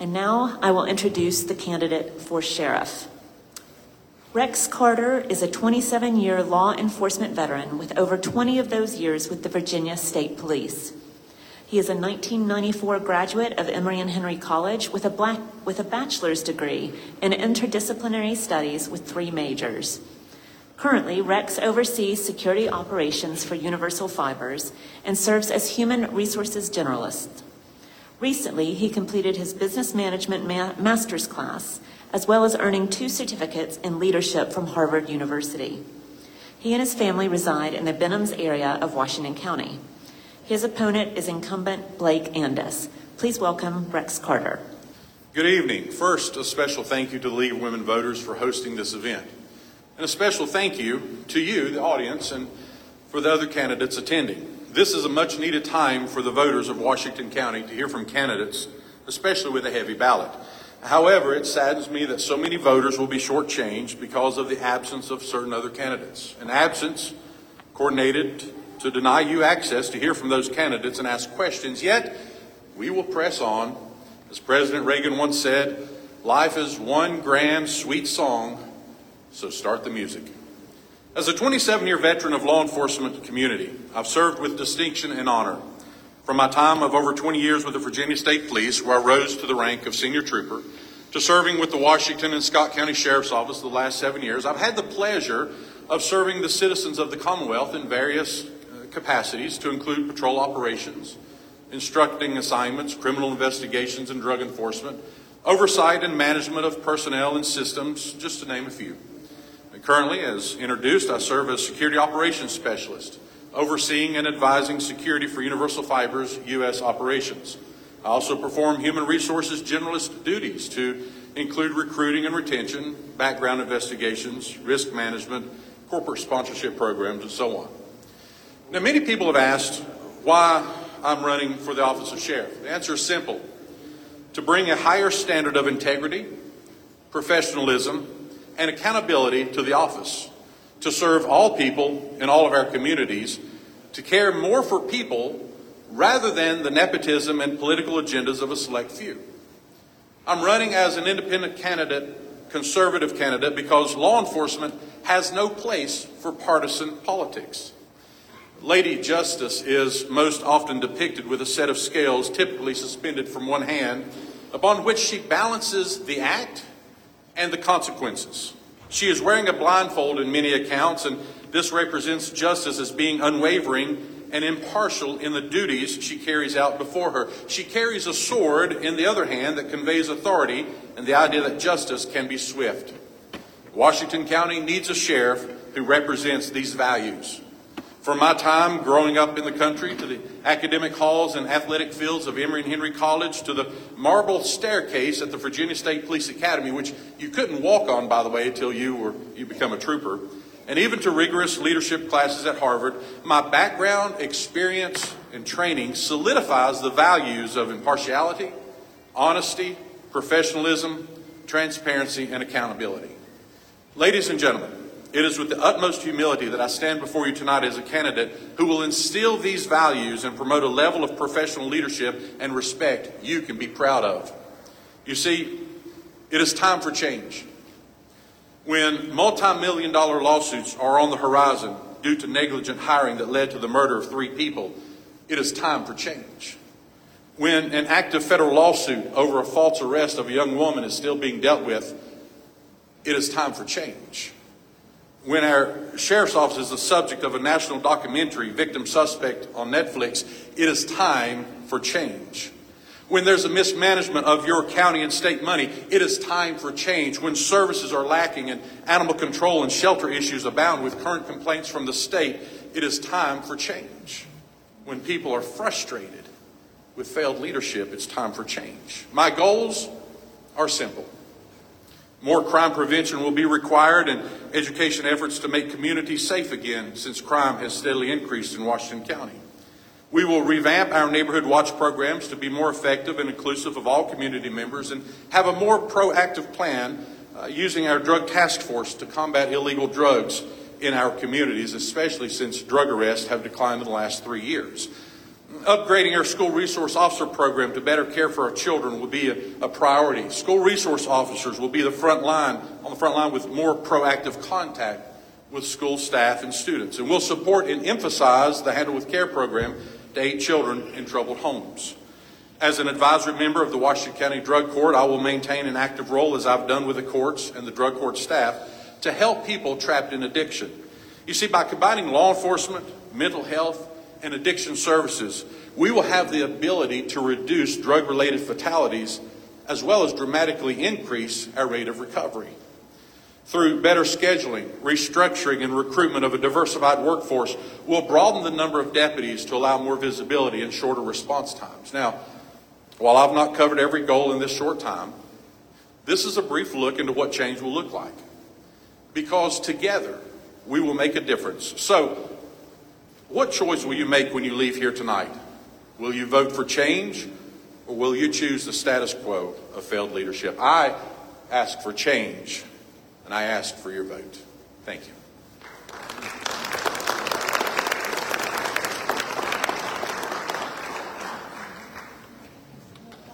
And now I will introduce the candidate for sheriff. Rex Carter is a 27 year law enforcement veteran with over 20 of those years with the Virginia State Police. He is a 1994 graduate of Emory and Henry College with a, black, with a bachelor's degree in interdisciplinary studies with three majors. Currently, Rex oversees security operations for Universal Fibers and serves as human resources generalist. Recently, he completed his business management ma- master's class, as well as earning two certificates in leadership from Harvard University. He and his family reside in the Benhams area of Washington County. His opponent is incumbent Blake Andis. Please welcome Rex Carter. Good evening. First, a special thank you to the League of Women Voters for hosting this event. And a special thank you to you, the audience, and for the other candidates attending. This is a much needed time for the voters of Washington County to hear from candidates, especially with a heavy ballot. However, it saddens me that so many voters will be shortchanged because of the absence of certain other candidates. An absence coordinated to deny you access to hear from those candidates and ask questions. Yet, we will press on. As President Reagan once said, life is one grand, sweet song, so start the music. As a 27 year veteran of law enforcement community, I've served with distinction and honor. From my time of over 20 years with the Virginia State Police, where I rose to the rank of senior trooper, to serving with the Washington and Scott County Sheriff's Office the last seven years, I've had the pleasure of serving the citizens of the Commonwealth in various uh, capacities, to include patrol operations, instructing assignments, criminal investigations, and drug enforcement, oversight and management of personnel and systems, just to name a few. Currently, as introduced, I serve as Security Operations Specialist overseeing and advising security for Universal Fibers U.S. operations. I also perform human resources generalist duties to include recruiting and retention, background investigations, risk management, corporate sponsorship programs, and so on. Now, many people have asked why I'm running for the office of sheriff. The answer is simple to bring a higher standard of integrity, professionalism, and accountability to the office to serve all people in all of our communities, to care more for people rather than the nepotism and political agendas of a select few. I'm running as an independent candidate, conservative candidate, because law enforcement has no place for partisan politics. Lady Justice is most often depicted with a set of scales typically suspended from one hand, upon which she balances the act and the consequences. She is wearing a blindfold in many accounts, and this represents justice as being unwavering and impartial in the duties she carries out before her. She carries a sword in the other hand that conveys authority and the idea that justice can be swift. Washington County needs a sheriff who represents these values. From my time growing up in the country to the academic halls and athletic fields of Emory and Henry College to the marble staircase at the Virginia State Police Academy, which you couldn't walk on, by the way, until you were you become a trooper, and even to rigorous leadership classes at Harvard, my background, experience, and training solidifies the values of impartiality, honesty, professionalism, transparency, and accountability. Ladies and gentlemen, it is with the utmost humility that I stand before you tonight as a candidate who will instill these values and promote a level of professional leadership and respect you can be proud of. You see, it is time for change. When multi million dollar lawsuits are on the horizon due to negligent hiring that led to the murder of three people, it is time for change. When an active federal lawsuit over a false arrest of a young woman is still being dealt with, it is time for change when our sheriff's office is the subject of a national documentary, Victim Suspect, on Netflix, it is time for change. When there's a mismanagement of your county and state money, it is time for change. When services are lacking and animal control and shelter issues abound with current complaints from the state, it is time for change. When people are frustrated with failed leadership, it's time for change. My goals are simple. More crime prevention will be required and education efforts to make communities safe again since crime has steadily increased in Washington County. We will revamp our neighborhood watch programs to be more effective and inclusive of all community members and have a more proactive plan uh, using our drug task force to combat illegal drugs in our communities, especially since drug arrests have declined in the last three years. Upgrading our school resource officer program to better care for our children will be a, a priority. School resource officers will be the front line, on the front line with more proactive contact with school staff and students. And we'll support and emphasize the Handle with Care program to aid children in troubled homes. As an advisory member of the Washington County Drug Court, I will maintain an active role, as I've done with the courts and the drug court staff, to help people trapped in addiction. You see, by combining law enforcement, mental health, and addiction services, we will have the ability to reduce drug related fatalities as well as dramatically increase our rate of recovery. Through better scheduling, restructuring, and recruitment of a diversified workforce, we'll broaden the number of deputies to allow more visibility and shorter response times. Now, while I've not covered every goal in this short time, this is a brief look into what change will look like. Because together, we will make a difference. So, what choice will you make when you leave here tonight? Will you vote for change or will you choose the status quo of failed leadership? I ask for change and I ask for your vote. Thank you.